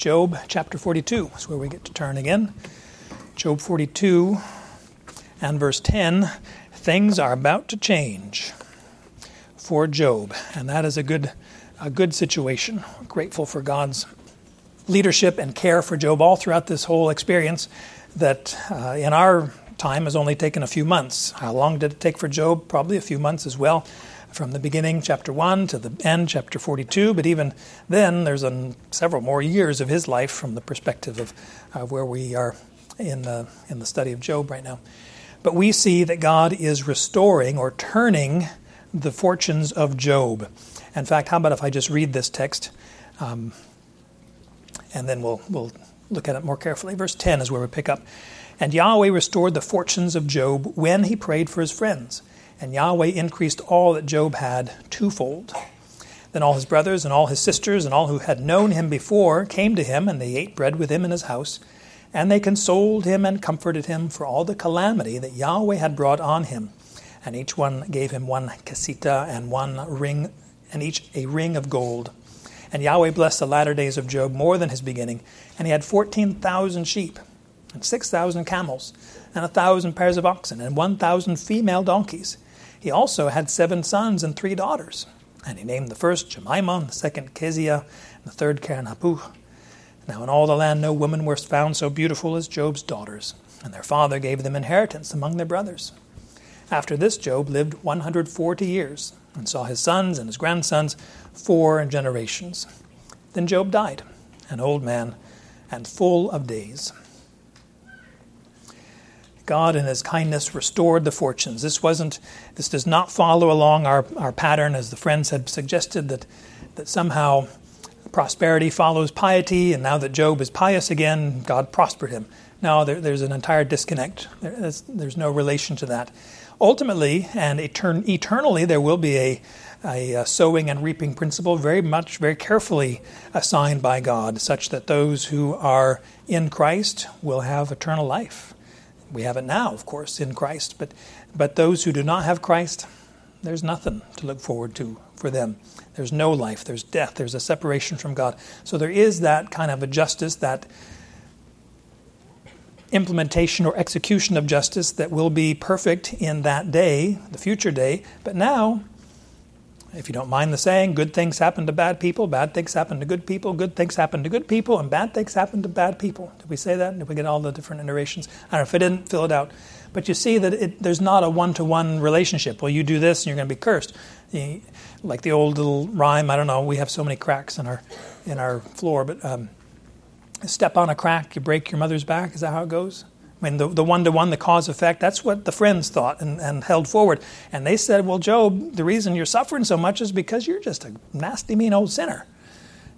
Job chapter 42 is where we get to turn again. Job 42 and verse 10 things are about to change for Job, and that is a good, a good situation. We're grateful for God's leadership and care for Job all throughout this whole experience that uh, in our time has only taken a few months. How long did it take for Job? Probably a few months as well, from the beginning, chapter 1, to the end, chapter 42. But even then, there's a, several more years of his life from the perspective of uh, where we are in the, in the study of Job right now. But we see that God is restoring or turning the fortunes of Job. In fact, how about if I just read this text um, and then we'll, we'll look at it more carefully. Verse 10 is where we pick up. And Yahweh restored the fortunes of Job when he prayed for his friends. And Yahweh increased all that Job had twofold. Then all his brothers and all his sisters and all who had known him before came to him, and they ate bread with him in his house. And they consoled him and comforted him for all the calamity that Yahweh had brought on him. And each one gave him one kesita and one ring, and each a ring of gold. And Yahweh blessed the latter days of Job more than his beginning. And he had 14,000 sheep and 6,000 camels, and a thousand pairs of oxen, and 1,000 female donkeys. He also had seven sons and three daughters. And he named the first Jemimah, the second Keziah, and the third Keren-happuch. Now in all the land no woman was found so beautiful as Job's daughters, and their father gave them inheritance among their brothers. After this, Job lived 140 years, and saw his sons and his grandsons four generations. Then Job died, an old man and full of days. God in his kindness restored the fortunes. This wasn't this does not follow along our, our pattern as the friends had suggested that that somehow prosperity follows piety and now that Job is pious again, God prospered him. No, there, there's an entire disconnect. There's, there's, no relation to that. Ultimately and etern- eternally, there will be a, a, a sowing and reaping principle, very much, very carefully assigned by God, such that those who are in Christ will have eternal life. We have it now, of course, in Christ, but, but those who do not have Christ, there's nothing to look forward to for them. There's no life, there's death, there's a separation from God. So there is that kind of a justice, that implementation or execution of justice that will be perfect in that day, the future day. But now, if you don't mind the saying, good things happen to bad people, bad things happen to good people, good things happen to good people, and bad things happen to bad people. Did we say that? Did we get all the different iterations? I don't know if I didn't, fill it out. But you see that it, there's not a one to one relationship. Well, you do this and you're going to be cursed. You, like the old little rhyme, I don't know, we have so many cracks in our, in our floor, but um, step on a crack, you break your mother's back. Is that how it goes? I mean, the the one to one, the cause effect, that's what the friends thought and, and, held forward. And they said, Well, Job, the reason you're suffering so much is because you're just a nasty, mean old sinner.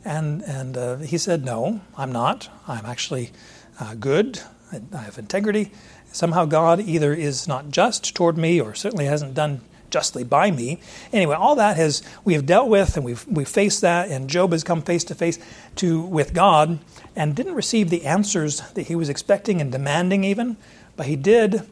And, and uh, he said, No, I'm not. I'm actually uh, good. I, have integrity. Somehow God either is not just toward me or certainly hasn't done justly by me. Anyway, all that has we have dealt with and we've we've faced that and Job has come face to face to with God and didn't receive the answers that he was expecting and demanding even, but he did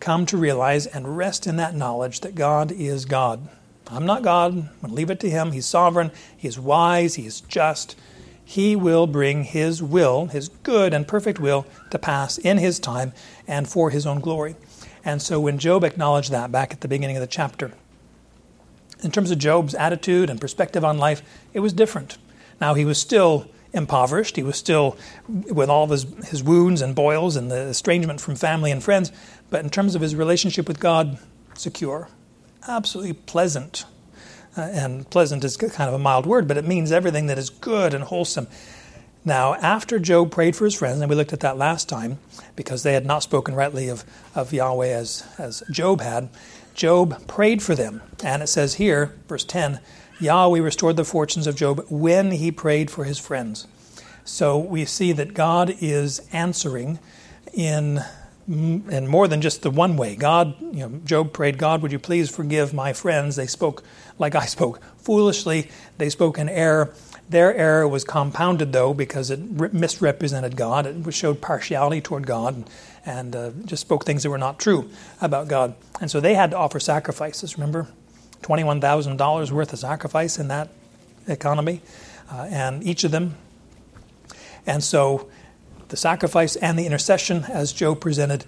come to realize and rest in that knowledge that God is God. I'm not God. I'm going to leave it to him. He's sovereign. He is wise. He is just. He will bring his will, his good and perfect will, to pass in his time and for his own glory. And so when Job acknowledged that back at the beginning of the chapter, in terms of Job's attitude and perspective on life, it was different. Now, he was still impoverished. He was still with all of his, his wounds and boils and the estrangement from family and friends. But in terms of his relationship with God, secure, absolutely pleasant. Uh, and pleasant is kind of a mild word, but it means everything that is good and wholesome. Now, after Job prayed for his friends, and we looked at that last time, because they had not spoken rightly of, of Yahweh as, as Job had, Job prayed for them. And it says here, verse 10, Yahweh restored the fortunes of Job when he prayed for his friends. So we see that God is answering in in more than just the one way. God, you know, Job prayed, God, would you please forgive my friends? They spoke like I spoke foolishly. They spoke in error. Their error was compounded, though, because it misrepresented God. It showed partiality toward God and, uh, just spoke things that were not true about God. And so they had to offer sacrifices, remember? $21,000 worth of sacrifice in that economy. Uh, and each of them And so the sacrifice and the intercession, as Job presented,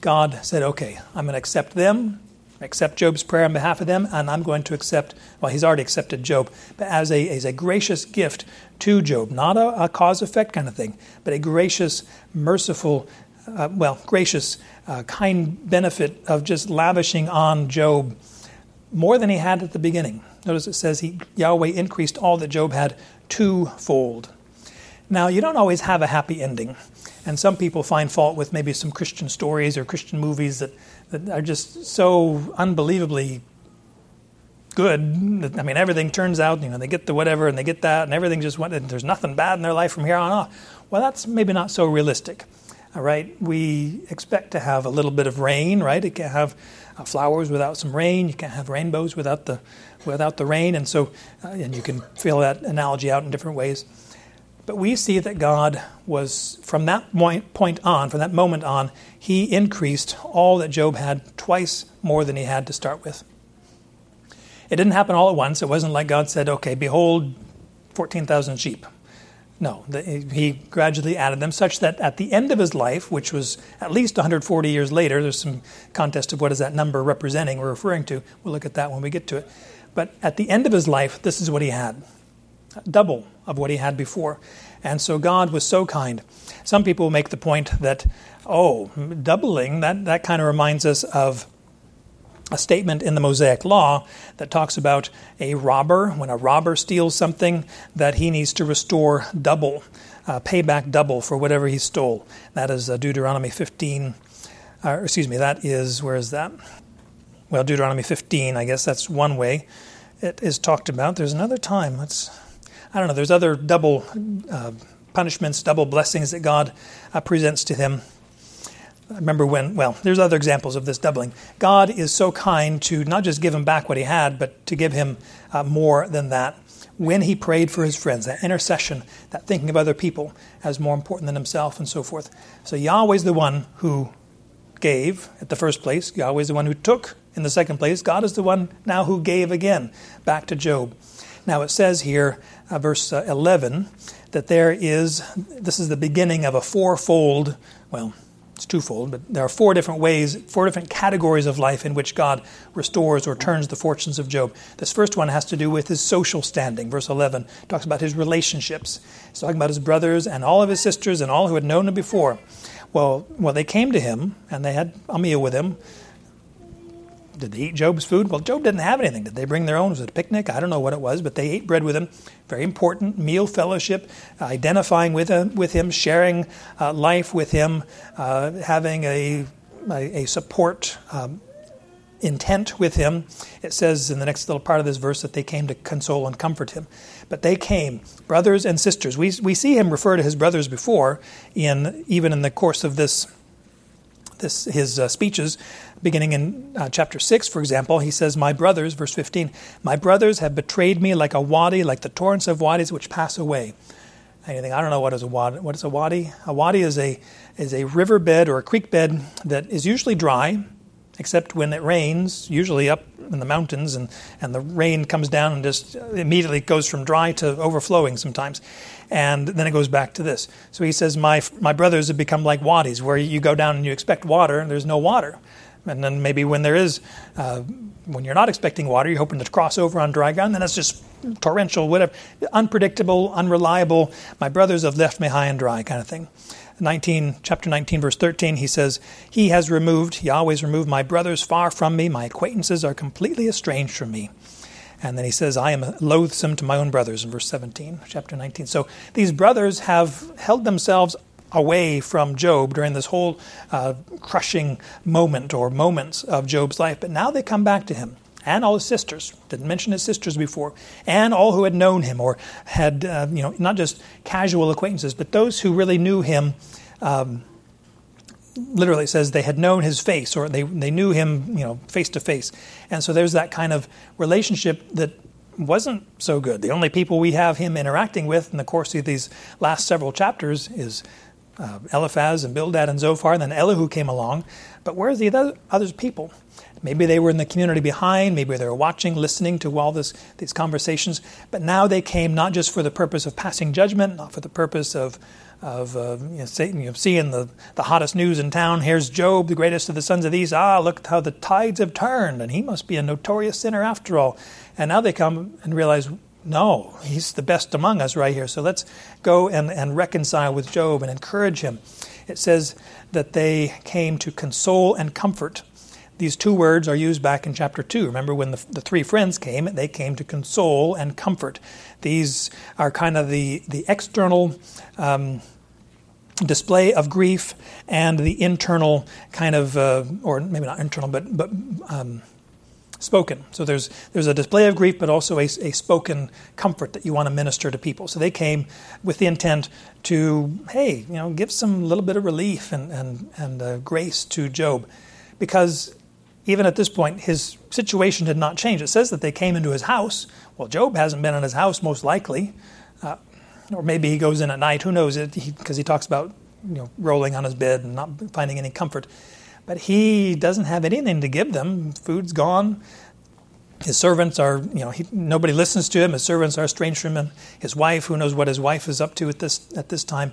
God said, okay, I'm going to accept them, accept Job's prayer on behalf of them, and I'm going to accept, well, he's already accepted Job, but as a, as a gracious gift to Job, not a, a cause effect kind of thing, but a gracious, merciful, uh, well, gracious, uh, kind benefit of just lavishing on Job more than he had at the beginning. Notice it says he, Yahweh increased all that Job had twofold. Now, you don't always have a happy ending. And some people find fault with maybe some Christian stories or Christian movies that, that are just so unbelievably good. I mean, everything turns out, you know, they get the whatever and they get that, and everything just went, and there's nothing bad in their life from here on off. Well, that's maybe not so realistic. All right, we expect to have a little bit of rain, right? It can't have uh, flowers without some rain. You can't have rainbows without the without the rain, and so uh, and you can fill that analogy out in different ways. But we see that God was, from that point on, from that moment on, he increased all that Job had twice more than he had to start with. It didn't happen all at once. It wasn't like God said, okay, behold, 14,000 sheep. No, he gradually added them, such that at the end of his life, which was at least 140 years later, there's some contest of what is that number representing or referring to. We'll look at that when we get to it. But at the end of his life, this is what he had double of what he had before. And so God was so kind. Some people make the point that, oh, doubling, that, that kind of reminds us of a statement in the Mosaic Law that talks about a robber, when a robber steals something, that he needs to restore double, uh, pay back double for whatever he stole. That is uh, Deuteronomy 15, uh, excuse me, that is, where is that? Well, Deuteronomy 15, I guess that's one way it is talked about. There's another time. Let's I don't know, there's other double uh, punishments, double blessings that God uh, presents to him. I remember when, well, there's other examples of this doubling. God is so kind to not just give him back what he had, but to give him uh, more than that. When he prayed for his friends, that intercession, that thinking of other people as more important than himself, and so forth. So Yahweh's the one who gave at the first place, Yahweh's the one who took in the second place. God is the one now who gave again back to Job. Now it says here uh, verse uh, 11, that there is, this is the beginning of a fourfold, well, it's twofold, but there are four different ways, four different categories of life in which God restores or turns the fortunes of Job. This first one has to do with his social standing. Verse 11 talks about his relationships. He's talking about his brothers and all of his sisters and all who had known him before. Well, well, they came to him and they had a meal with him did they eat Job's food? Well, Job didn't have anything. Did they bring their own? Was it a picnic? I don't know what it was, but they ate bread with him. Very important meal fellowship, uh, identifying with him, with him sharing uh, life with him, uh, having a, a, a support um, intent with him. It says in the next little part of this verse that they came to console and comfort him. But they came, brothers and sisters. We, we see him refer to his brothers before, in even in the course of this this, his uh, speeches, beginning in uh, chapter 6, for example, he says, My brothers, verse 15, my brothers have betrayed me like a wadi, like the torrents of wadis which pass away. Anything? I don't know what is a wadi. What is a wadi? A wadi is a is a riverbed or a creek bed that is usually dry, except when it rains, usually up in the mountains, and, and the rain comes down and just immediately goes from dry to overflowing sometimes. And then it goes back to this. So he says, My, my brothers have become like wadis, where you go down and you expect water, and there's no water. And then maybe when there is, uh, when you're not expecting water, you're hoping to cross over on dry ground, then it's just torrential, whatever, unpredictable, unreliable. My brothers have left me high and dry, kind of thing. 19, chapter 19, verse 13, he says, He has removed, Yahweh's removed my brothers far from me. My acquaintances are completely estranged from me. And then he says, I am loathsome to my own brothers in verse 17, chapter 19. So these brothers have held themselves away from Job during this whole uh, crushing moment or moments of Job's life, but now they come back to him and all his sisters. Didn't mention his sisters before, and all who had known him or had, uh, you know, not just casual acquaintances, but those who really knew him. Um, literally says they had known his face or they, they knew him, you know, face to face. And so there's that kind of relationship that wasn't so good. The only people we have him interacting with in the course of these last several chapters is uh, Eliphaz and Bildad and Zophar, and then Elihu came along. But where's the other, other people? Maybe they were in the community behind, maybe they were watching, listening to all this, these conversations, but now they came not just for the purpose of passing judgment, not for the purpose of, of uh, you know, Satan, you know, seeing the, the hottest news in town. Here's Job, the greatest of the sons of these. Ah, look how the tides have turned, and he must be a notorious sinner after all. And now they come and realize, no, he's the best among us right here. So let's go and, and reconcile with Job and encourage him. It says that they came to console and comfort. These two words are used back in chapter 2. Remember when the, the three friends came, they came to console and comfort. These are kind of the, the external um, display of grief and the internal kind of, uh, or maybe not internal, but, but um, spoken. So there's there's a display of grief, but also a, a spoken comfort that you want to minister to people. So they came with the intent to, hey, you know, give some little bit of relief and and and uh, grace to Job, because even at this point his situation did not change. It says that they came into his house. Well, Job hasn't been in his house most likely, uh, or maybe he goes in at night. Who knows? It because he, he talks about you know rolling on his bed and not finding any comfort. But he doesn't have anything to give them. Food's gone. His servants are, you know, he, nobody listens to him. His servants are estranged from him. His wife, who knows what his wife is up to at this at this time,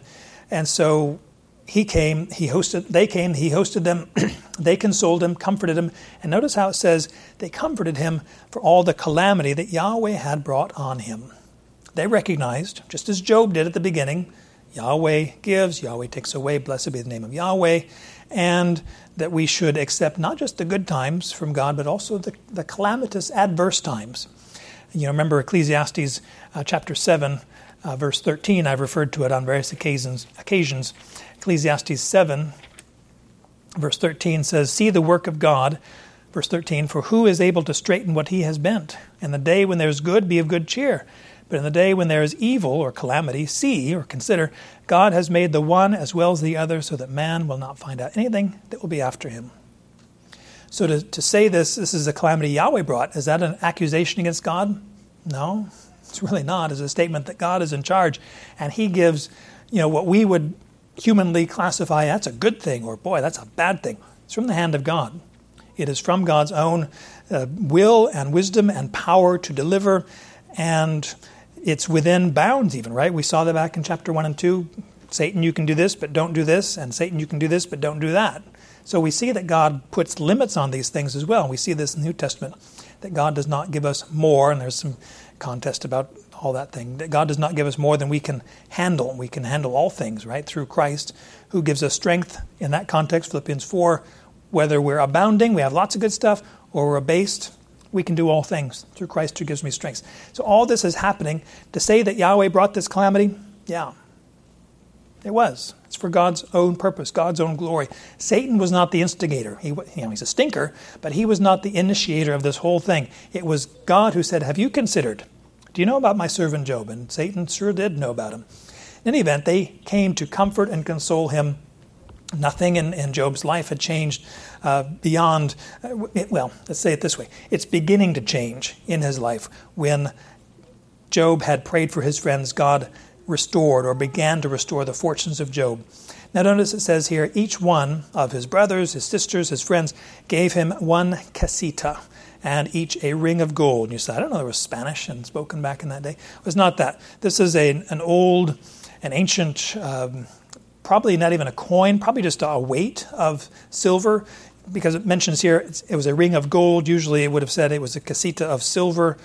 and so he came. He hosted. They came. He hosted them. they consoled him, comforted him, and notice how it says they comforted him for all the calamity that Yahweh had brought on him. They recognized, just as Job did at the beginning, Yahweh gives, Yahweh takes away. Blessed be the name of Yahweh and that we should accept not just the good times from God, but also the, the calamitous, adverse times. You know, remember Ecclesiastes uh, chapter 7, uh, verse 13. I've referred to it on various occasions. occasions. Ecclesiastes 7, verse 13 says, See the work of God. Verse 13, For who is able to straighten what he has bent? In the day when there is good, be of good cheer. But in the day when there is evil or calamity, see or consider, God has made the one as well as the other so that man will not find out anything that will be after him. So to, to say this, this is a calamity Yahweh brought, is that an accusation against God? No, it's really not. It's a statement that God is in charge and he gives, you know, what we would humanly classify that's a good thing or boy, that's a bad thing. It's from the hand of God. It is from God's own uh, will and wisdom and power to deliver and it's within bounds, even, right? We saw that back in chapter 1 and 2. Satan, you can do this, but don't do this. And Satan, you can do this, but don't do that. So we see that God puts limits on these things as well. We see this in the New Testament, that God does not give us more, and there's some contest about all that thing, that God does not give us more than we can handle. We can handle all things, right, through Christ, who gives us strength. In that context, Philippians 4, whether we're abounding, we have lots of good stuff, or we're abased, we can do all things through Christ who gives me strength. So all this is happening. To say that Yahweh brought this calamity, yeah, it was. It's for God's own purpose, God's own glory. Satan was not the instigator. He, you know, he's a stinker, but he was not the initiator of this whole thing. It was God who said, Have you considered? Do you know about my servant Job? And Satan sure did know about him. In any event, they came to comfort and console him Nothing in, in, Job's life had changed uh, beyond, uh, well, let's say it this way it's beginning to change in his life when Job had prayed for his friends, God restored or began to restore the fortunes of Job. Now, notice it says here each one of his brothers, his sisters, his friends gave him one kesita and each a ring of gold. And you say, I don't know, there was Spanish and spoken back in that day. It was not that. This is a, an old, an ancient. Um, probably not even a coin, probably just a weight of silver, because it mentions here it was a ring of gold. Usually it would have said it was a kesita of silver,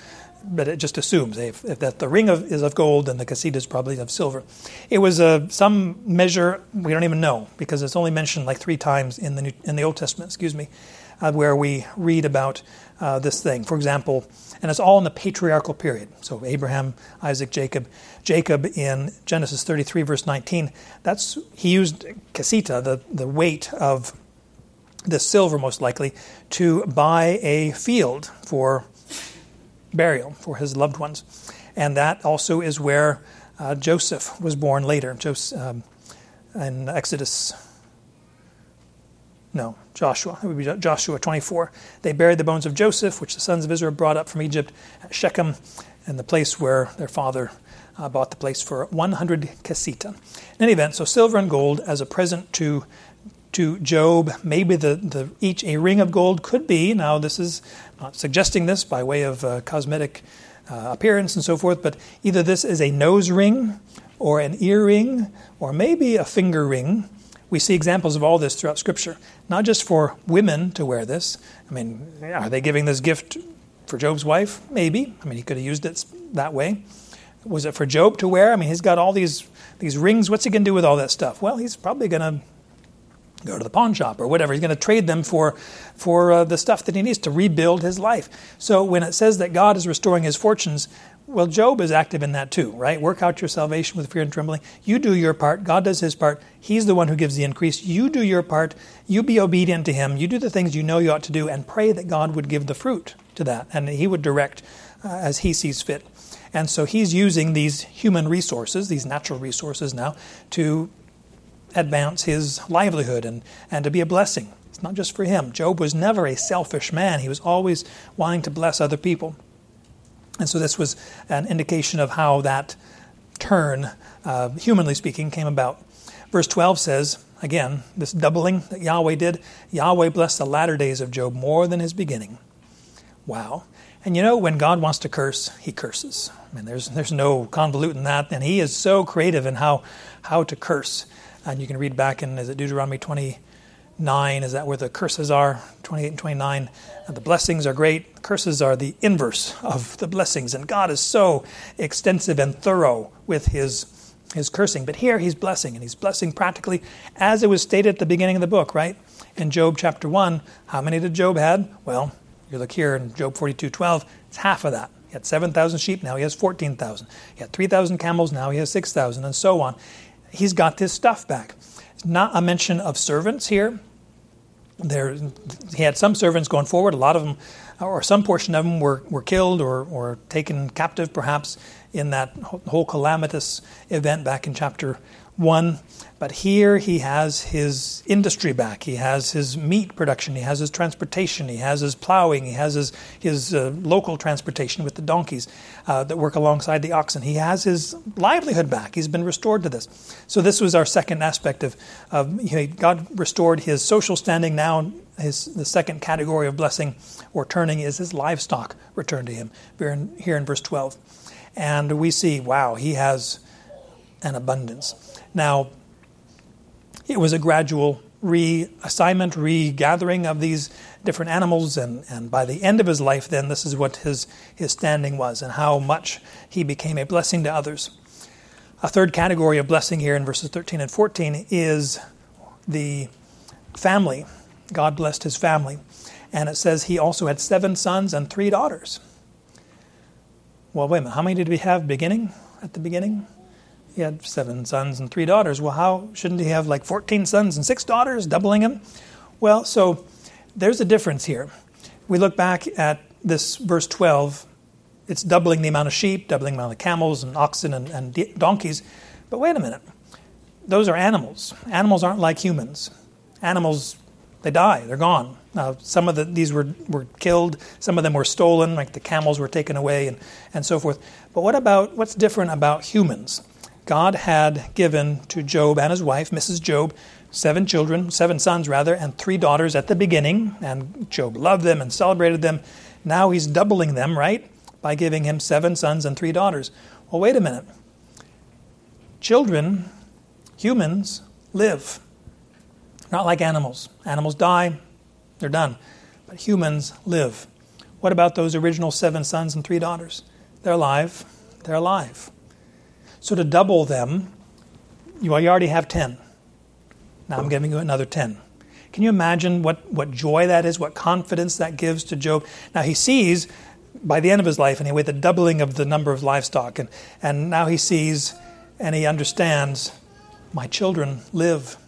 but it just assumes if, if that the ring of, is of gold, then the kesita is probably of silver. It was a, some measure we don't even know because it's only mentioned like three times in the New, in the Old Testament. Excuse me, uh, where we read about uh, this thing. For example, and it's all in the patriarchal period. So Abraham, Isaac, Jacob. Jacob in Genesis 33, verse 19, that's he used kesita, the, the weight of the silver most likely, to buy a field for burial for his loved ones. And that also is where uh, Joseph was born later. Joseph, um, in Exodus no, Joshua. It would be Joshua 24. They buried the bones of Joseph, which the sons of Israel brought up from Egypt at Shechem, and the place where their father uh, bought the place for 100 kesita. In any event, so silver and gold as a present to to Job. Maybe the, the each a ring of gold could be. Now, this is not suggesting this by way of uh, cosmetic uh, appearance and so forth, but either this is a nose ring or an earring or maybe a finger ring. We see examples of all this throughout Scripture, not just for women to wear this. I mean, are they giving this gift for Job's wife? Maybe. I mean, he could have used it that way. Was it for Job to wear? I mean, he's got all these these rings. What's he going to do with all that stuff? Well, he's probably going to go to the pawn shop or whatever. He's going to trade them for, for uh, the stuff that he needs to rebuild his life. So when it says that God is restoring his fortunes, well, Job is active in that too, right? Work out your salvation with fear and trembling. You do your part. God does his part. He's the one who gives the increase. You do your part. You be obedient to him. You do the things you know you ought to do and pray that God would give the fruit to that and he would direct uh, as he sees fit. And so he's using these human resources, these natural resources now, to advance his livelihood and, and to be a blessing. It's not just for him. Job was never a selfish man, he was always wanting to bless other people. And so this was an indication of how that turn, uh, humanly speaking, came about. Verse 12 says, again, this doubling that Yahweh did, Yahweh blessed the latter days of Job more than his beginning. Wow. And you know, when God wants to curse, he curses. I mean, there's, there's no convoluting that. And he is so creative in how, how to curse. And you can read back in, is it Deuteronomy 29? Is that where the curses are? 28 and 29. And the blessings are great. Curses are the inverse of the blessings. And God is so extensive and thorough with his his cursing. But here he's blessing, and he's blessing practically as it was stated at the beginning of the book, right? In Job chapter 1, how many did Job had? Well, you look here in Job 42 12, it's half of that. He had 7,000 sheep, now he has 14,000. He had 3,000 camels, now he has 6,000, and so on he's got this stuff back. Not a mention of servants here. There, he had some servants going forward. A lot of them, or some portion of them, were, were killed or, or taken captive, perhaps, in that whole calamitous event back in chapter 1. But here he has his industry back. He has his meat production. He has his transportation. He has his plowing. He has his, his uh, local transportation with the donkeys uh, that work alongside the oxen. He has his livelihood back. He's been restored to this. So, this was our second aspect of, of you know, God restored his social standing. Now, his, the second category of blessing or turning is his livestock returned to him in, here in verse 12. And we see, wow, he has an abundance. Now, it was a gradual reassignment, regathering of these different animals, and, and by the end of his life, then this is what his, his standing was and how much he became a blessing to others. A third category of blessing here in verses 13 and 14 is the family. God blessed his family. And it says he also had seven sons and three daughters. Well, wait a minute. How many did we have beginning at the beginning? He had seven sons and three daughters. Well, how shouldn't he have like 14 sons and six daughters, doubling him? Well, so there's a difference here. We look back at this verse 12, it's doubling the amount of sheep, doubling the amount of camels and oxen and, and donkeys. But wait a minute. Those are animals. Animals aren't like humans. Animals, they die, they're gone. Now, some of the, these were, were killed, some of them were stolen, like the camels were taken away and, and so forth. But what about what's different about humans? God had given to Job and his wife, Mrs. Job, seven children, seven sons rather, and three daughters at the beginning, and Job loved them and celebrated them. Now he's doubling them, right? By giving him seven sons and three daughters. Well, wait a minute. Children, humans, live. Not like animals. Animals die, they're done. But humans live. What about those original seven sons and three daughters? They're alive. They're alive. So to double them, you already have 10. Now I'm giving you another 10. Can you imagine what, what joy that is, what confidence that gives to Job? Now he sees, by the end of his life anyway, the doubling of the number of livestock. And, and now he sees and he understands my children live.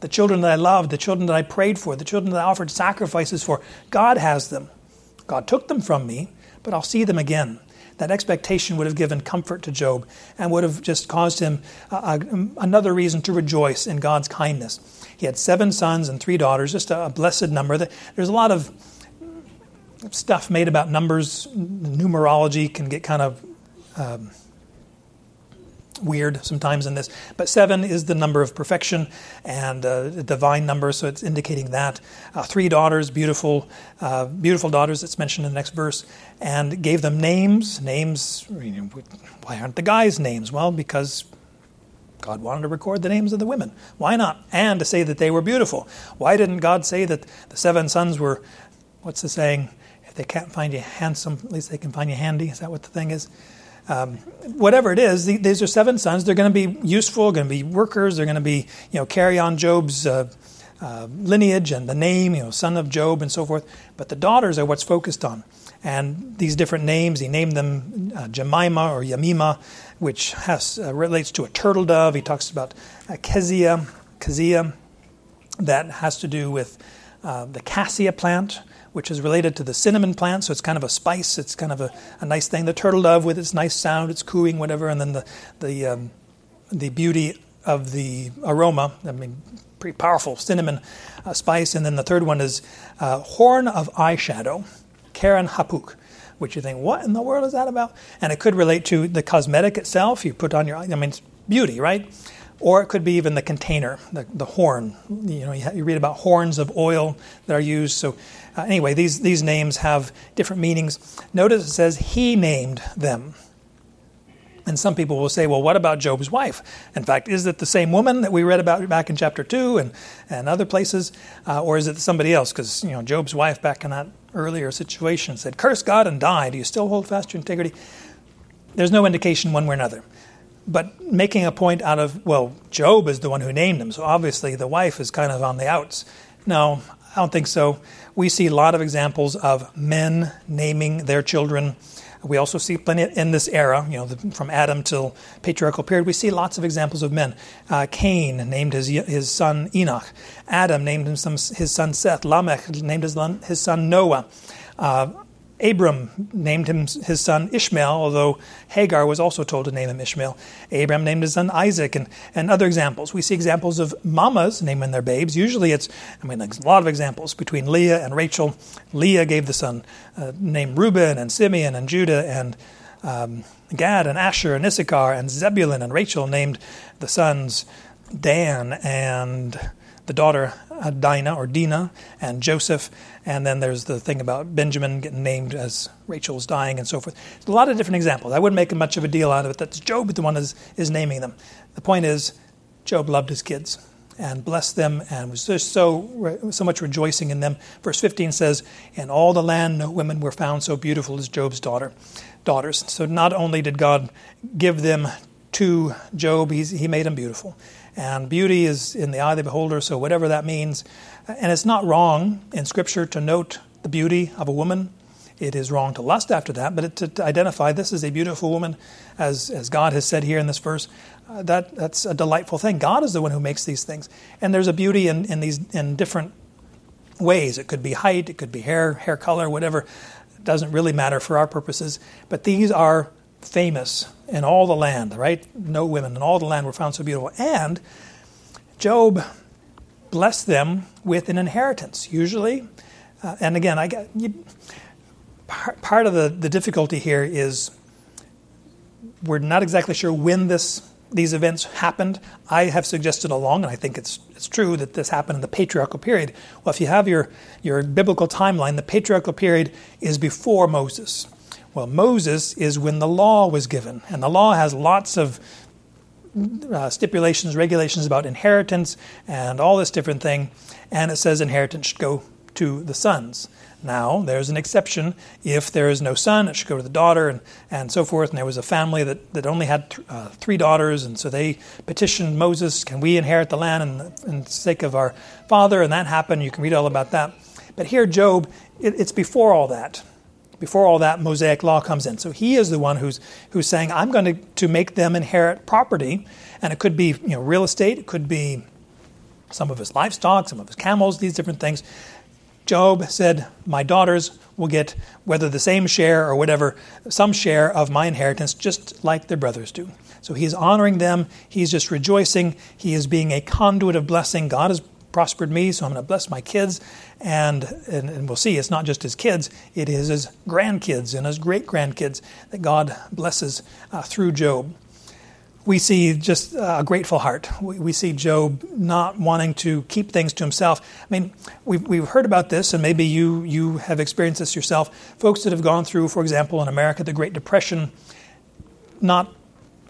The children that I loved, the children that I prayed for, the children that I offered sacrifices for, God has them. God took them from me, but I'll see them again that expectation would have given comfort to Job and would have just caused him uh, another reason to rejoice in God's kindness. He had seven sons and three daughters, just a, a blessed number. There's a lot of stuff made about numbers. Numerology can get kind of um, weird sometimes in this. But seven is the number of perfection and uh, a divine number, so it's indicating that. Uh, three daughters, beautiful, uh, beautiful daughters. It's mentioned in the next verse, and gave them names. Names. You know, why aren't the guys' names? Well, because God wanted to record the names of the women. Why not? And to say that they were beautiful. Why didn't God say that the seven sons were? What's the saying? If they can't find you handsome, at least they can find you handy. Is that what the thing is? Um, whatever it is, these are seven sons. They're going to be useful, going to be workers. They're going to be, you know, carry on Job's uh, uh, lineage and the name, you know, son of Job and so forth. But the daughters are what's focused on. And these different names, he named them uh, Jemima or Yamima, which has, uh, relates to a turtle dove. He talks about uh, Kezia, Kezia, that has to do with uh, the cassia plant, which is related to the cinnamon plant. So it's kind of a spice. It's kind of a, a nice thing. The turtle dove with its nice sound, its cooing, whatever, and then the the um, the beauty of the aroma. I mean, pretty powerful cinnamon uh, spice. And then the third one is uh, horn of eyeshadow, Keren-happuch. Which you think, what in the world is that about? And it could relate to the cosmetic itself. You put on your, I mean, beauty, right? Or it could be even the container, the, the horn. You know, you, you, read about horns of oil that are used. So, uh, anyway, these, these names have different meanings. Notice it says he named them. And some people will say, well, what about Job's wife? In fact, is it the same woman that we read about back in chapter 2 and, and other places? Uh, or is it somebody else? Because, you know, Job's wife back in that earlier situation said, curse God and die. Do you still hold fast to integrity? There's no indication one way or another but making a point out of, well, Job is the one who named him, so obviously the wife is kind of on the outs. No, I don't think so. We see a lot of examples of men naming their children. We also see plenty in this era, you know, from Adam till patriarchal period. We see lots of examples of men. Uh, Cain named his his son Enoch. Adam named his son Seth. Lamech named his, his son Noah. Uh, Abram named him his son Ishmael, although Hagar was also told to name him Ishmael. Abram named his son Isaac, and, and other examples. We see examples of mamas naming their babes. Usually it's, I mean, there's a lot of examples between Leah and Rachel. Leah gave the son uh, named Reuben and Simeon and Judah and um, Gad and Asher and Issachar and Zebulun, and Rachel named the sons Dan and the daughter uh, Dinah or Dinah and Joseph, and then there's the thing about Benjamin getting named as Rachel's dying and so forth. There's a lot of different examples. I wouldn't make much of a deal out of it. That's Job the one is, is naming them. The point is, Job loved his kids and blessed them and was just so so much rejoicing in them. Verse 15 says, "In all the land no women were found so beautiful as Job's daughter daughters." So not only did God give them to Job, he made them beautiful. And beauty is in the eye of the beholder, so whatever that means. And it's not wrong in Scripture to note the beauty of a woman. It is wrong to lust after that, but to, to identify this is a beautiful woman, as, as God has said here in this verse, uh, that, that's a delightful thing. God is the one who makes these things. And there's a beauty in, in these in different ways. It could be height, it could be hair, hair color, whatever. It doesn't really matter for our purposes. But these are famous in all the land, right? No women in all the land were found so beautiful. And Job blessed them with an inheritance, usually. Uh, and again, I got, you, part, part of the, the difficulty here is we're not exactly sure when this these events happened. I have suggested along, and I think it's it's true that this happened in the patriarchal period. Well, if you have your your biblical timeline, the patriarchal period is before Moses. Well, Moses is when the law was given, and the law has lots of uh, stipulations, regulations about inheritance, and all this different thing. And it says inheritance should go to the sons. Now, there's an exception. If there is no son, it should go to the daughter, and, and so forth. And there was a family that, that only had th- uh, three daughters, and so they petitioned Moses, Can we inherit the land in, in the sake of our father? And that happened. You can read all about that. But here, Job, it, it's before all that before all that Mosaic law comes in. So he is the one who's who's saying, I'm going to, to make them inherit property. And it could be you know real estate, it could be some of his livestock, some of his camels, these different things. Job said, My daughters will get whether the same share or whatever, some share of my inheritance, just like their brothers do. So he's honoring them, he's just rejoicing, he is being a conduit of blessing. God is prospered me, so I'm going to bless my kids. And, and, and, we'll see, it's not just his kids, it is his grandkids and his great grandkids that God blesses uh, through Job. we see just a grateful heart. We, see Job not wanting to keep things to himself. I mean, we've, we've heard about this, and maybe you, you have experienced this yourself. Folks that have gone through, for example, in America, the Great Depression, not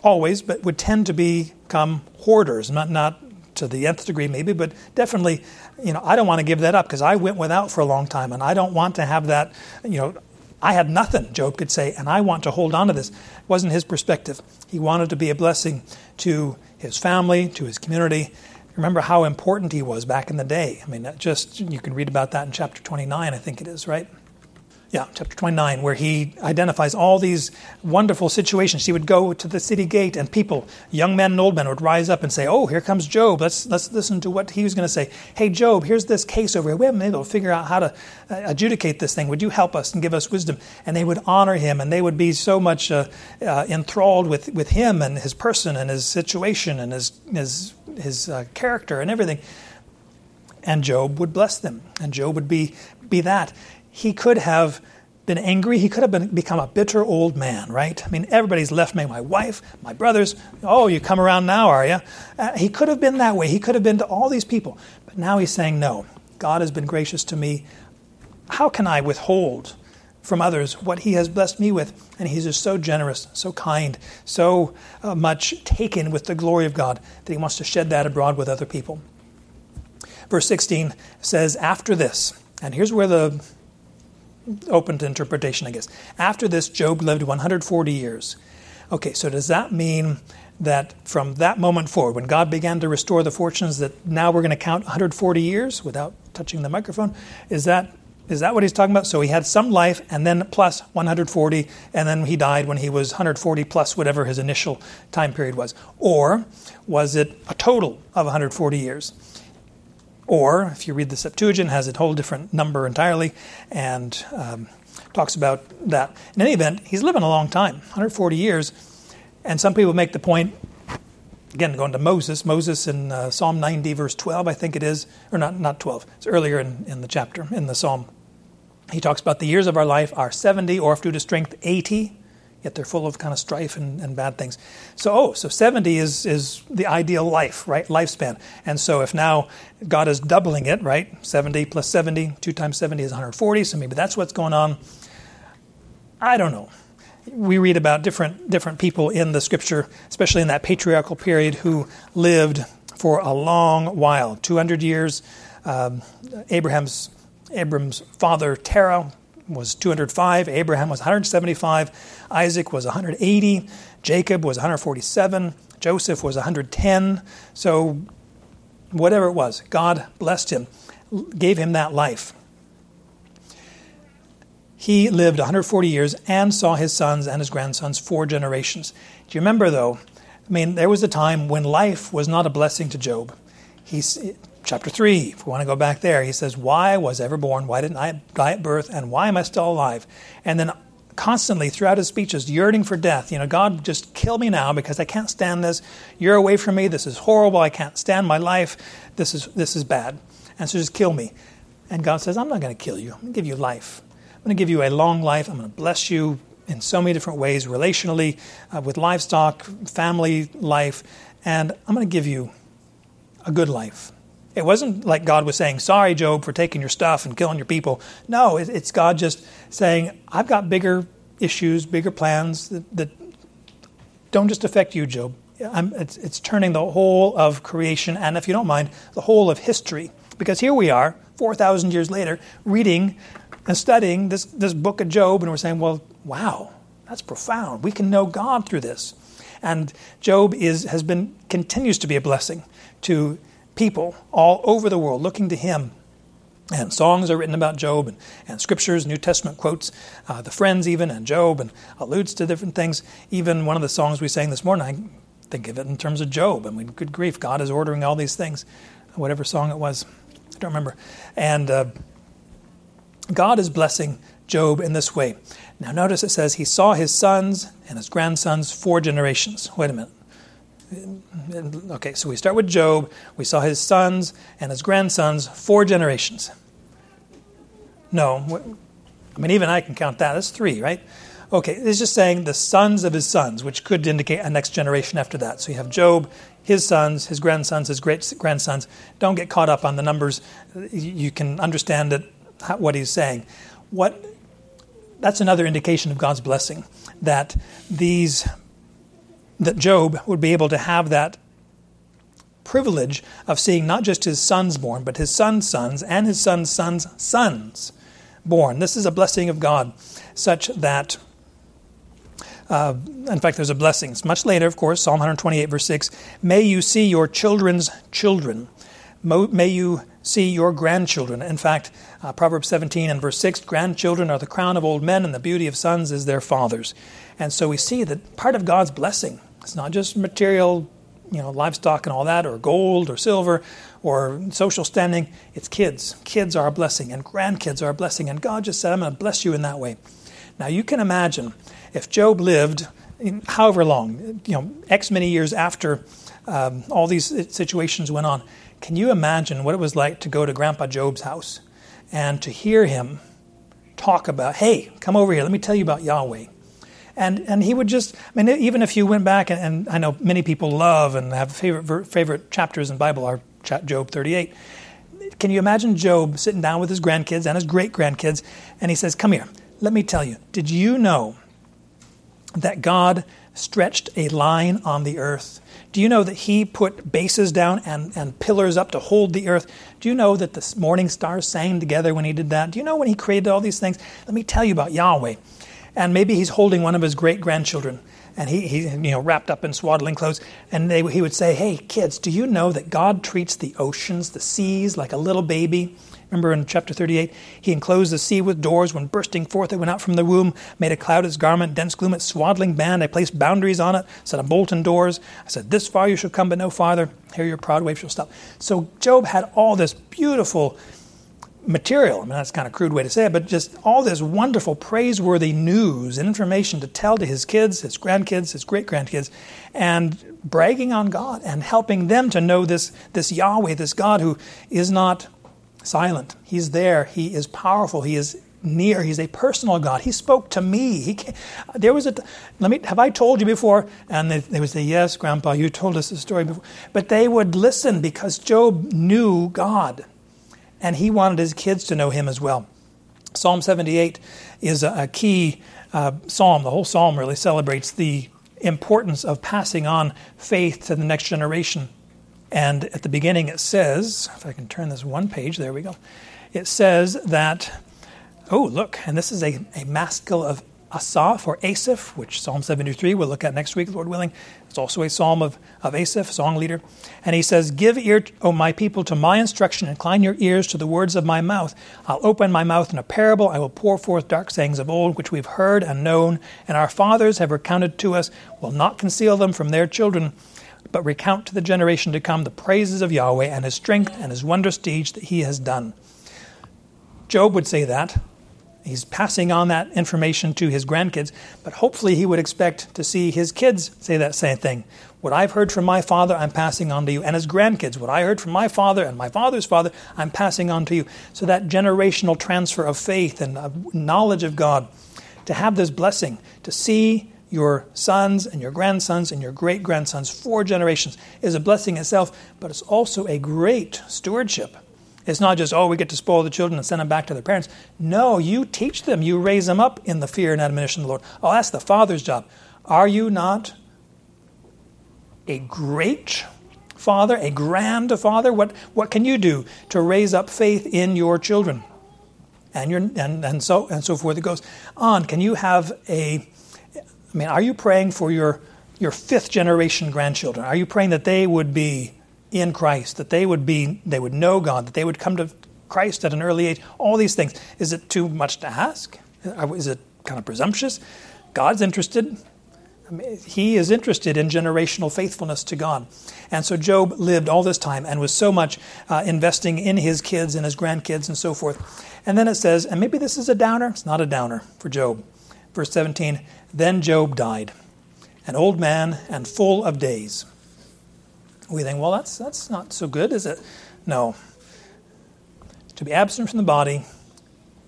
always, but would tend to become hoarders, not, not to the nth degree maybe, but definitely, you know, I don't want to give that up because I went without for a long time, and I don't want to have that, you know, I had nothing, Job could say, and I want to hold on to this. It wasn't his perspective. He wanted to be a blessing to his family, to his community. Remember how important he was back in the day. I mean, just you can read about that in chapter 29, I think it is, right? Yeah, chapter 29, where he identifies all these wonderful situations. He would go to the city gate, and people, young men and old men, would rise up and say, Oh, here comes Job. Let's, let's listen to what he was going to say. Hey, Job, here's this case over here. We haven't been able to figure out how to uh, adjudicate this thing. Would you help us and give us wisdom? And they would honor him, and they would be so much uh, uh, enthralled with, with him and his person and his situation and his, his, his uh, character and everything. And Job would bless them, and Job would be, be that he could have been angry. He could have been, become a bitter old man, right? I mean, everybody's left me, my wife, my brothers. Oh, you come around now, are you? Uh, he could have been that way. He could have been to all these people. But now he's saying, no, God has been gracious to me. How can I withhold from others what he has blessed me with? And he's just so generous, so kind, so uh, much taken with the glory of God that he wants to shed that abroad with other people. Verse 16 says, After this, and here's where the open to interpretation, I guess. After this, Job lived 140 years. Okay, so does that mean that from that moment forward, when God began to restore the fortunes, that now we're going to count 140 years without touching the microphone? Is that is that what he's talking about? So he had some life and then plus 140, and then he died when he was 140 plus whatever his initial time period was. Or was it a total of 140 years? Or, if you read the Septuagint, has a whole different number entirely and um, talks about that. In any event, he's living a long time 140 years. And some people make the point, again, going to Moses, Moses in uh, Psalm 90, verse 12, I think it is, or not, not 12, it's earlier in, in the chapter, in the psalm. He talks about the years of our life are 70, or if due to strength, 80 yet they're full of kind of strife and, and bad things. So, oh, so 70 is, is the ideal life, right? Lifespan. And so if now God is doubling it, right? 70 plus 70, 2 times 70 is 140, so maybe that's what's going on. I don't know. We read about different, different people in the scripture, especially in that patriarchal period, who lived for a long while 200 years. Um, Abraham's, Abram's father, Terah, was 205, Abraham was 175, Isaac was 180, Jacob was 147, Joseph was 110. So, whatever it was, God blessed him, gave him that life. He lived 140 years and saw his sons and his grandsons four generations. Do you remember, though? I mean, there was a time when life was not a blessing to Job. He, chapter 3, if we want to go back there, he says, Why was I ever born? Why didn't I die at birth? And why am I still alive? And then constantly throughout his speeches, yearning for death. You know, God, just kill me now because I can't stand this. You're away from me. This is horrible. I can't stand my life. This is, this is bad. And so just kill me. And God says, I'm not going to kill you. I'm going to give you life. I'm going to give you a long life. I'm going to bless you in so many different ways, relationally, uh, with livestock, family life. And I'm going to give you a good life. It wasn't like God was saying, Sorry, Job, for taking your stuff and killing your people. No, it's God just saying, I've got bigger issues, bigger plans that, that don't just affect you, Job. It's, it's turning the whole of creation, and if you don't mind, the whole of history. Because here we are, 4,000 years later, reading and studying this, this book of Job, and we're saying, Well, wow, that's profound. We can know God through this. And Job is, has been, continues to be a blessing to people all over the world looking to him. And songs are written about Job, and, and scriptures, New Testament quotes uh, the friends even, and Job, and alludes to different things. Even one of the songs we sang this morning, I think of it in terms of Job. I mean, good grief, God is ordering all these things. Whatever song it was, I don't remember. And uh, God is blessing Job in this way. Now, notice it says he saw his sons and his grandsons four generations. Wait a minute. Okay, so we start with Job. We saw his sons and his grandsons, four generations. No, I mean, even I can count that. That's three, right? Okay, it's just saying the sons of his sons, which could indicate a next generation after that. So you have Job, his sons, his grandsons, his great grandsons. Don't get caught up on the numbers. You can understand it, what he's saying. What that's another indication of God's blessing that these that Job would be able to have that privilege of seeing not just his sons born, but his sons' sons and his sons' sons' sons born. This is a blessing of God, such that uh, in fact, there's a blessing. It's much later, of course, Psalm 128, verse 6. May you see your children's children. May you see your grandchildren. In fact, uh, Proverbs 17 and verse 6 grandchildren are the crown of old men, and the beauty of sons is their fathers. And so we see that part of God's blessing, it's not just material, you know, livestock and all that, or gold or silver or social standing. It's kids. Kids are a blessing, and grandkids are a blessing. And God just said, I'm going to bless you in that way. Now, you can imagine if Job lived however long, you know, X many years after um, all these situations went on, can you imagine what it was like to go to Grandpa Job's house and to hear him talk about, hey, come over here, let me tell you about Yahweh. And, and he would just, I mean, even if you went back, and, and I know many people love and have favorite, favorite chapters in Bible are Job 38. Can you imagine Job sitting down with his grandkids and his great grandkids, and he says, Come here, let me tell you, did you know that God stretched a line on the earth? Do you know that He put bases down and, and pillars up to hold the earth? Do you know that the morning stars sang together when He did that? Do you know when He created all these things? Let me tell you about Yahweh. And maybe He's holding one of His great grandchildren and he, he you know wrapped up in swaddling clothes and they, he would say hey kids do you know that god treats the oceans the seas like a little baby Remember in chapter 38, he enclosed the sea with doors. When bursting forth it went out from the womb, made a cloud its garment, dense gloom its swaddling band. I placed boundaries on it, set a bolted doors. I said, This far you shall come, but no farther. Here your proud wave shall stop. So Job had all this beautiful material. I mean, that's kind of crude way to say it, but just all this wonderful, praiseworthy news and information to tell to his kids, his grandkids, his great grandkids, and bragging on God and helping them to know this, this Yahweh, this God who is not silent. He's there. He is powerful. He is near. He's a personal God. He spoke to me. He there was a. Let me. Have I told you before? And they, they would say, "Yes, Grandpa, you told us the story before." But they would listen because Job knew God, and he wanted his kids to know Him as well. Psalm 78 is a, a key uh, psalm. The whole psalm really celebrates the importance of passing on faith to the next generation. And at the beginning, it says, if I can turn this one page, there we go. It says that, oh, look, and this is a, a maskil of Asaph or Asaph, which Psalm 73 we'll look at next week, Lord willing. It's also a psalm of, of Asaph, song leader. And he says, Give ear, O my people, to my instruction, incline your ears to the words of my mouth. I'll open my mouth in a parable, I will pour forth dark sayings of old, which we've heard and known, and our fathers have recounted to us, will not conceal them from their children but recount to the generation to come the praises of Yahweh and his strength and his wondrous deeds that he has done. Job would say that. He's passing on that information to his grandkids, but hopefully he would expect to see his kids say that same thing. What I've heard from my father, I'm passing on to you. And his grandkids, what I heard from my father and my father's father, I'm passing on to you. So that generational transfer of faith and of knowledge of God, to have this blessing, to see your sons and your grandsons and your great grandsons, four generations, is a blessing itself, but it's also a great stewardship. It's not just, oh, we get to spoil the children and send them back to their parents. No, you teach them, you raise them up in the fear and admonition of the Lord. Oh, that's the father's job. Are you not a great father, a grand father? What, what can you do to raise up faith in your children? And, your, and, and, so, and so forth. It goes on. Can you have a I mean, are you praying for your, your fifth generation grandchildren? Are you praying that they would be in Christ, that they would be, they would know God, that they would come to Christ at an early age? All these things. Is it too much to ask? Is it kind of presumptuous? God's interested. I mean, he is interested in generational faithfulness to God. And so Job lived all this time and was so much uh, investing in his kids and his grandkids and so forth. And then it says, and maybe this is a downer, it's not a downer for Job. Verse 17 Then Job died, an old man and full of days. We think, well, that's, that's not so good, is it? No. To be absent from the body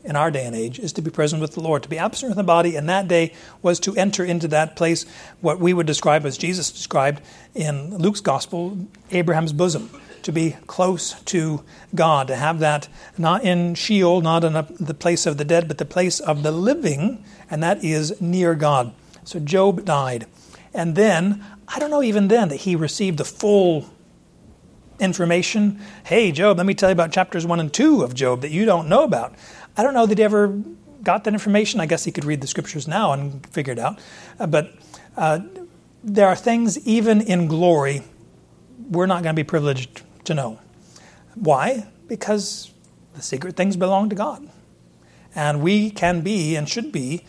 in our day and age is to be present with the Lord. To be absent from the body in that day was to enter into that place, what we would describe as Jesus described in Luke's gospel, Abraham's bosom. To be close to God, to have that not in Sheol, not in a, the place of the dead, but the place of the living, and that is near God. So Job died. And then, I don't know even then that he received the full information. Hey, Job, let me tell you about chapters 1 and 2 of Job that you don't know about. I don't know that he ever got that information. I guess he could read the scriptures now and figure it out. Uh, but uh, there are things, even in glory, we're not going to be privileged to know. Why? Because the secret things belong to God. And we can be and should be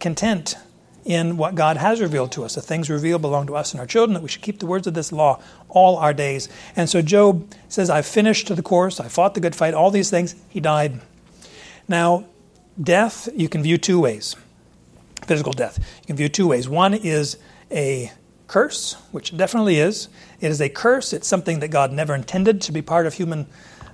content in what God has revealed to us. The things revealed belong to us and our children, that we should keep the words of this law all our days. And so Job says, I've finished the course, I fought the good fight, all these things. He died. Now, death you can view two ways physical death. You can view two ways. One is a curse, which definitely is. It is a curse, it's something that God never intended to be part of human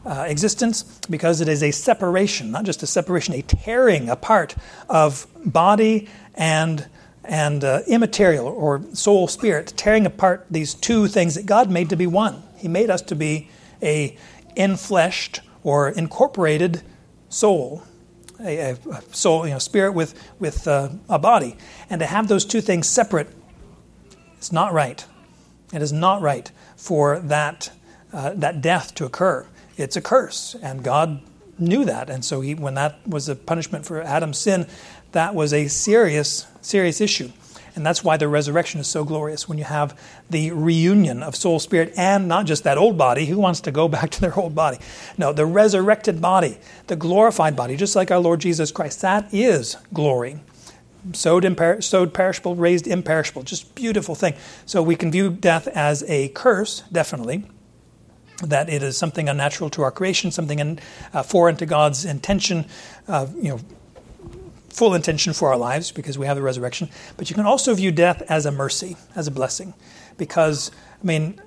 uh, existence because it is a separation, not just a separation, a tearing apart of body and and uh, immaterial or soul spirit, tearing apart these two things that God made to be one. He made us to be a infleshed or incorporated soul, a, a soul, you know, spirit with, with uh, a body. And to have those two things separate, it's not right. It is not right for that, uh, that death to occur. It's a curse, and God knew that. And so he, when that was a punishment for Adam's sin, that was a serious, serious issue. And that's why the resurrection is so glorious when you have the reunion of soul, spirit, and not just that old body. Who wants to go back to their old body? No, the resurrected body, the glorified body, just like our Lord Jesus Christ. That is glory. Sowed, imper- sowed perishable, raised imperishable. Just beautiful thing. So we can view death as a curse, definitely that it is something unnatural to our creation, something in, uh, foreign to God's intention, uh, you know, full intention for our lives because we have the resurrection. But you can also view death as a mercy, as a blessing. Because, I mean,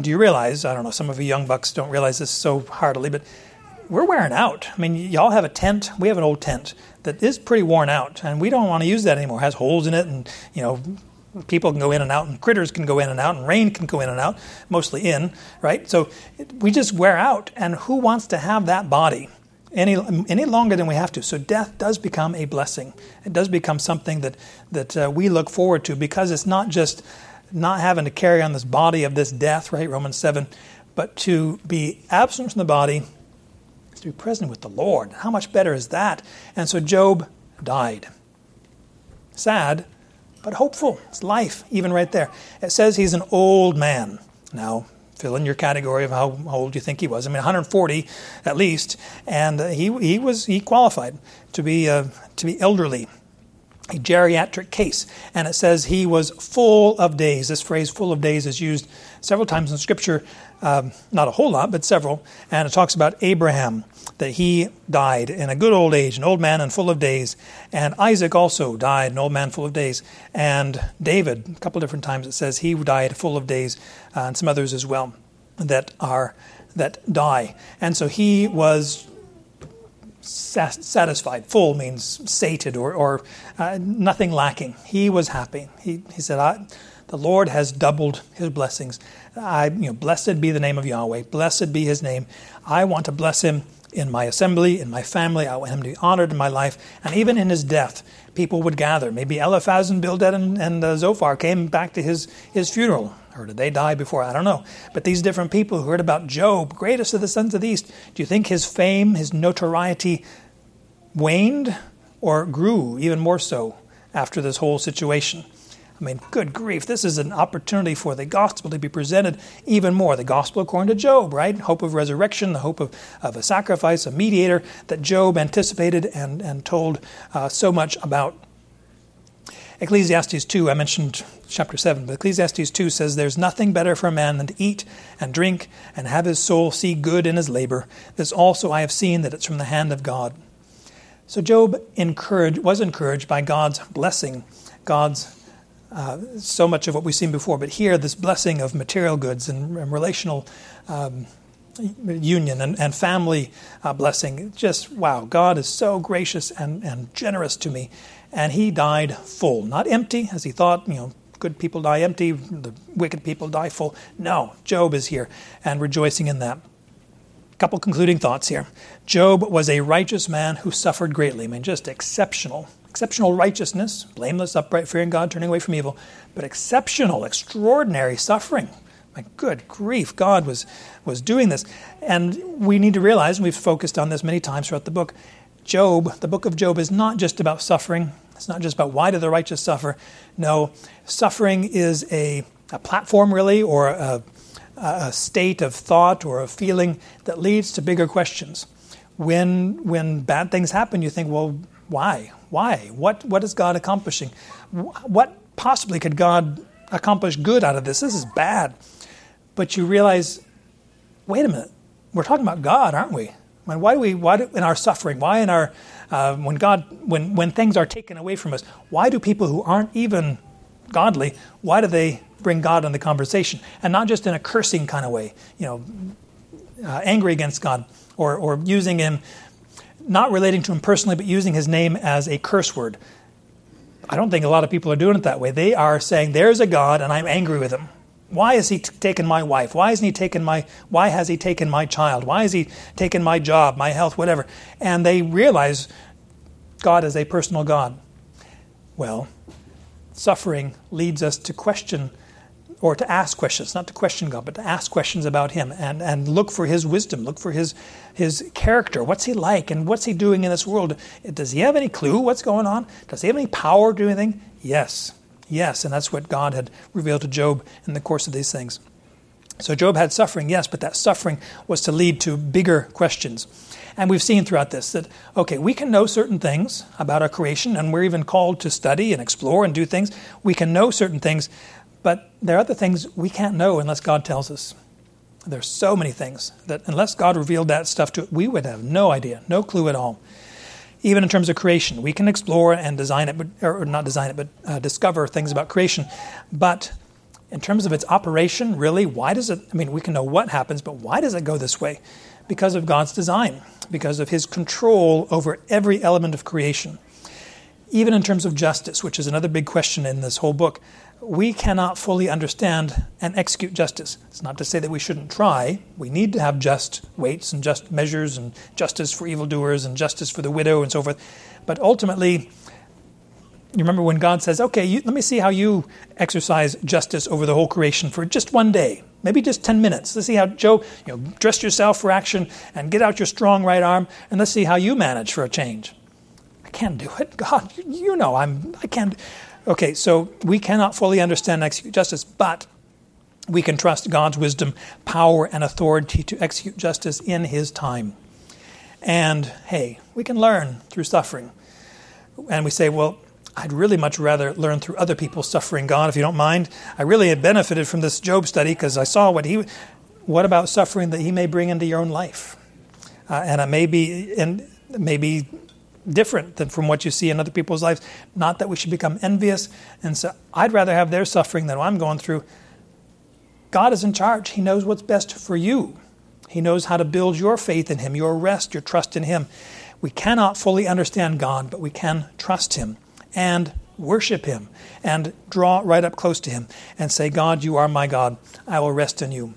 do you realize, I don't know, some of you young bucks don't realize this so heartily, but we're wearing out. I mean, y'all have a tent. We have an old tent that is pretty worn out, and we don't want to use that anymore. It has holes in it, and, you know, people can go in and out, and critters can go in and out, and rain can go in and out, mostly in, right? So we just wear out, and who wants to have that body? any, any longer than we have to. So death does become a blessing. It does become something that, that uh, we look forward to because it's not just not having to carry on this body of this death, right? Romans 7, but to be absent from the body to be present with the Lord. How much better is that? And so Job died. Sad, but hopeful. It's life, even right there. It says he's an old man. Now, fill in your category of how old you think he was. I mean, 140 at least, and he he was he qualified to be uh, to be elderly, a geriatric case, and it says he was full of days. This phrase "full of days" is used several times in Scripture, um, not a whole lot, but several, and it talks about Abraham that he died in a good old age, an old man and full of days. And Isaac also died, an old man full of days. And David, a couple different times it says he died full of days, uh, and some others as well that are that die. And so he was satisfied. Full means sated or, or uh, nothing lacking. He was happy. He, he said, The Lord has doubled his blessings. I, you know, blessed be the name of Yahweh. Blessed be his name. I want to bless him in my assembly, in my family. I want him to be honored in my life. And even in his death, people would gather. Maybe Eliphaz and Bildad and, and uh, Zophar came back to his, his funeral. Or did they die before? I don't know. But these different people who heard about Job, greatest of the sons of the East, do you think his fame, his notoriety waned or grew even more so after this whole situation? I mean, good grief, this is an opportunity for the gospel to be presented even more. The gospel according to Job, right? Hope of resurrection, the hope of, of a sacrifice, a mediator that Job anticipated and, and told uh, so much about. Ecclesiastes 2, I mentioned chapter 7, but Ecclesiastes 2 says, There's nothing better for a man than to eat and drink and have his soul see good in his labor. This also I have seen that it's from the hand of God. So Job encouraged, was encouraged by God's blessing, God's uh, so much of what we've seen before. But here, this blessing of material goods and, and relational um, union and, and family uh, blessing. Just wow, God is so gracious and, and generous to me. And he died full, not empty as he thought, you know, good people die empty, the wicked people die full. No, Job is here and rejoicing in that. Couple concluding thoughts here. Job was a righteous man who suffered greatly. I mean, just exceptional, exceptional righteousness, blameless, upright, fearing God, turning away from evil, but exceptional, extraordinary suffering. My good grief, God was, was doing this. And we need to realize, and we've focused on this many times throughout the book, Job, the book of Job, is not just about suffering. It's not just about why do the righteous suffer. No, suffering is a, a platform, really, or a, a state of thought or a feeling that leads to bigger questions. When, when bad things happen, you think, well, why? Why? What, what is God accomplishing? What possibly could God accomplish good out of this? This is bad. But you realize, wait a minute, we're talking about God, aren't we? I mean, why do we, why do, in our suffering, why in our, uh, when God, when, when things are taken away from us, why do people who aren't even godly, why do they bring God in the conversation? And not just in a cursing kind of way, you know, uh, angry against God or, or using Him, not relating to Him personally, but using His name as a curse word. I don't think a lot of people are doing it that way. They are saying, there's a God and I'm angry with Him. Why has he t- taken my wife? Why hasn't he taken my why has he taken my child? Why has he taken my job, my health, whatever? And they realize God is a personal God. Well, suffering leads us to question or to ask questions, not to question God, but to ask questions about Him and, and look for His wisdom, look for His, His character. What's He like and what's He doing in this world? Does He have any clue what's going on? Does He have any power to do anything? Yes. Yes. And that's what God had revealed to Job in the course of these things. So Job had suffering, yes, but that suffering was to lead to bigger questions. And we've seen throughout this that, okay, we can know certain things about our creation, and we're even called to study and explore and do things. We can know certain things, but there are other things we can't know unless God tells us. There's so many things that unless God revealed that stuff to us, we would have no idea, no clue at all. Even in terms of creation, we can explore and design it, or not design it, but uh, discover things about creation. But in terms of its operation, really, why does it? I mean, we can know what happens, but why does it go this way? Because of God's design, because of His control over every element of creation. Even in terms of justice, which is another big question in this whole book, we cannot fully understand and execute justice. It's not to say that we shouldn't try. We need to have just weights and just measures and justice for evildoers and justice for the widow and so forth. But ultimately, you remember when God says, okay, you, let me see how you exercise justice over the whole creation for just one day, maybe just 10 minutes. Let's see how, Job, you know, dress yourself for action and get out your strong right arm, and let's see how you manage for a change. I can't do it. God, you know I'm, I can't. Okay, so we cannot fully understand and execute justice, but we can trust God's wisdom, power, and authority to execute justice in His time. And hey, we can learn through suffering. And we say, well, I'd really much rather learn through other people's suffering, God, if you don't mind. I really had benefited from this Job study because I saw what he, what about suffering that He may bring into your own life, uh, and it may be, and maybe different than from what you see in other people's lives. Not that we should become envious. And so I'd rather have their suffering than what I'm going through. God is in charge. He knows what's best for you. He knows how to build your faith in Him, your rest, your trust in Him. We cannot fully understand God, but we can trust Him and worship Him and draw right up close to Him and say, God, you are my God. I will rest in you.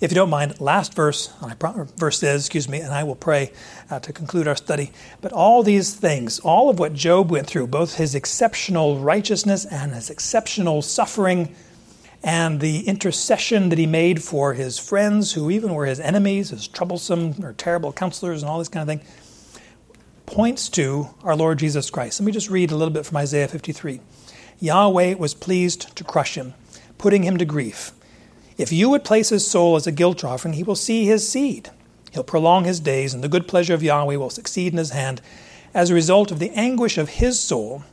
If you don't mind, last verse, And I verse is, excuse me, and I will pray uh, to conclude our study. But all these things, all of what Job went through, both his exceptional righteousness and his exceptional suffering, and the intercession that he made for his friends, who even were his enemies, his troublesome or terrible counselors, and all this kind of thing, points to our Lord Jesus Christ. Let me just read a little bit from Isaiah 53. Yahweh was pleased to crush him, putting him to grief. If you would place his soul as a guilt offering, he will see his seed. He'll prolong his days, and the good pleasure of Yahweh will succeed in his hand. As a result of the anguish of his soul,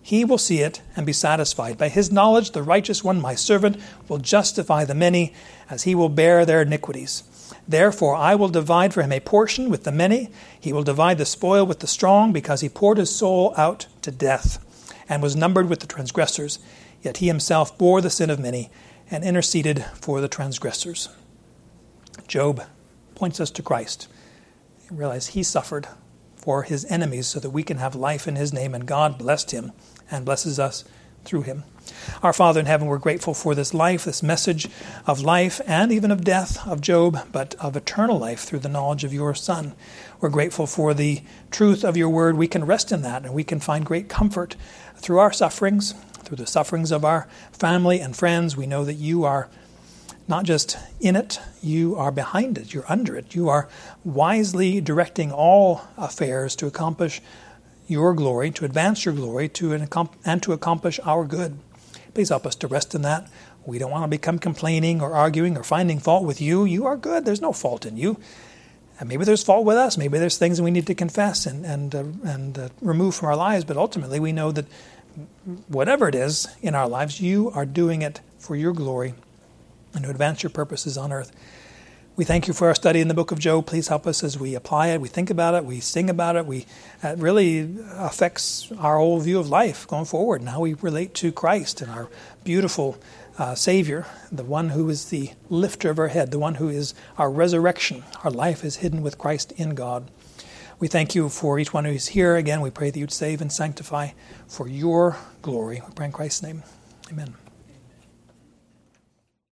he will see it and be satisfied. By his knowledge, the righteous one, my servant, will justify the many, as he will bear their iniquities. Therefore, I will divide for him a portion with the many. He will divide the spoil with the strong, because he poured his soul out to death, and was numbered with the transgressors. Yet he himself bore the sin of many and interceded for the transgressors. Job points us to Christ. realize he suffered for his enemies so that we can have life in his name, and God blessed him and blesses us through him. Our Father in heaven, we're grateful for this life, this message of life and even of death of Job, but of eternal life through the knowledge of your Son. We're grateful for the truth of your word. We can rest in that and we can find great comfort through our sufferings, through the sufferings of our family and friends. We know that you are not just in it, you are behind it, you're under it. You are wisely directing all affairs to accomplish your glory, to advance your glory, to and to accomplish our good. Please help us to rest in that. We don't want to become complaining or arguing or finding fault with you. You are good. There's no fault in you. And maybe there's fault with us. Maybe there's things we need to confess and and uh, and uh, remove from our lives. But ultimately, we know that whatever it is in our lives, you are doing it for your glory and to advance your purposes on earth. We thank you for our study in the book of Job. Please help us as we apply it, we think about it, we sing about it. We it really affects our whole view of life going forward and how we relate to Christ and our beautiful uh, Savior, the one who is the lifter of our head, the one who is our resurrection. Our life is hidden with Christ in God. We thank you for each one who is here. Again, we pray that you'd save and sanctify for your glory. We pray in Christ's name. Amen.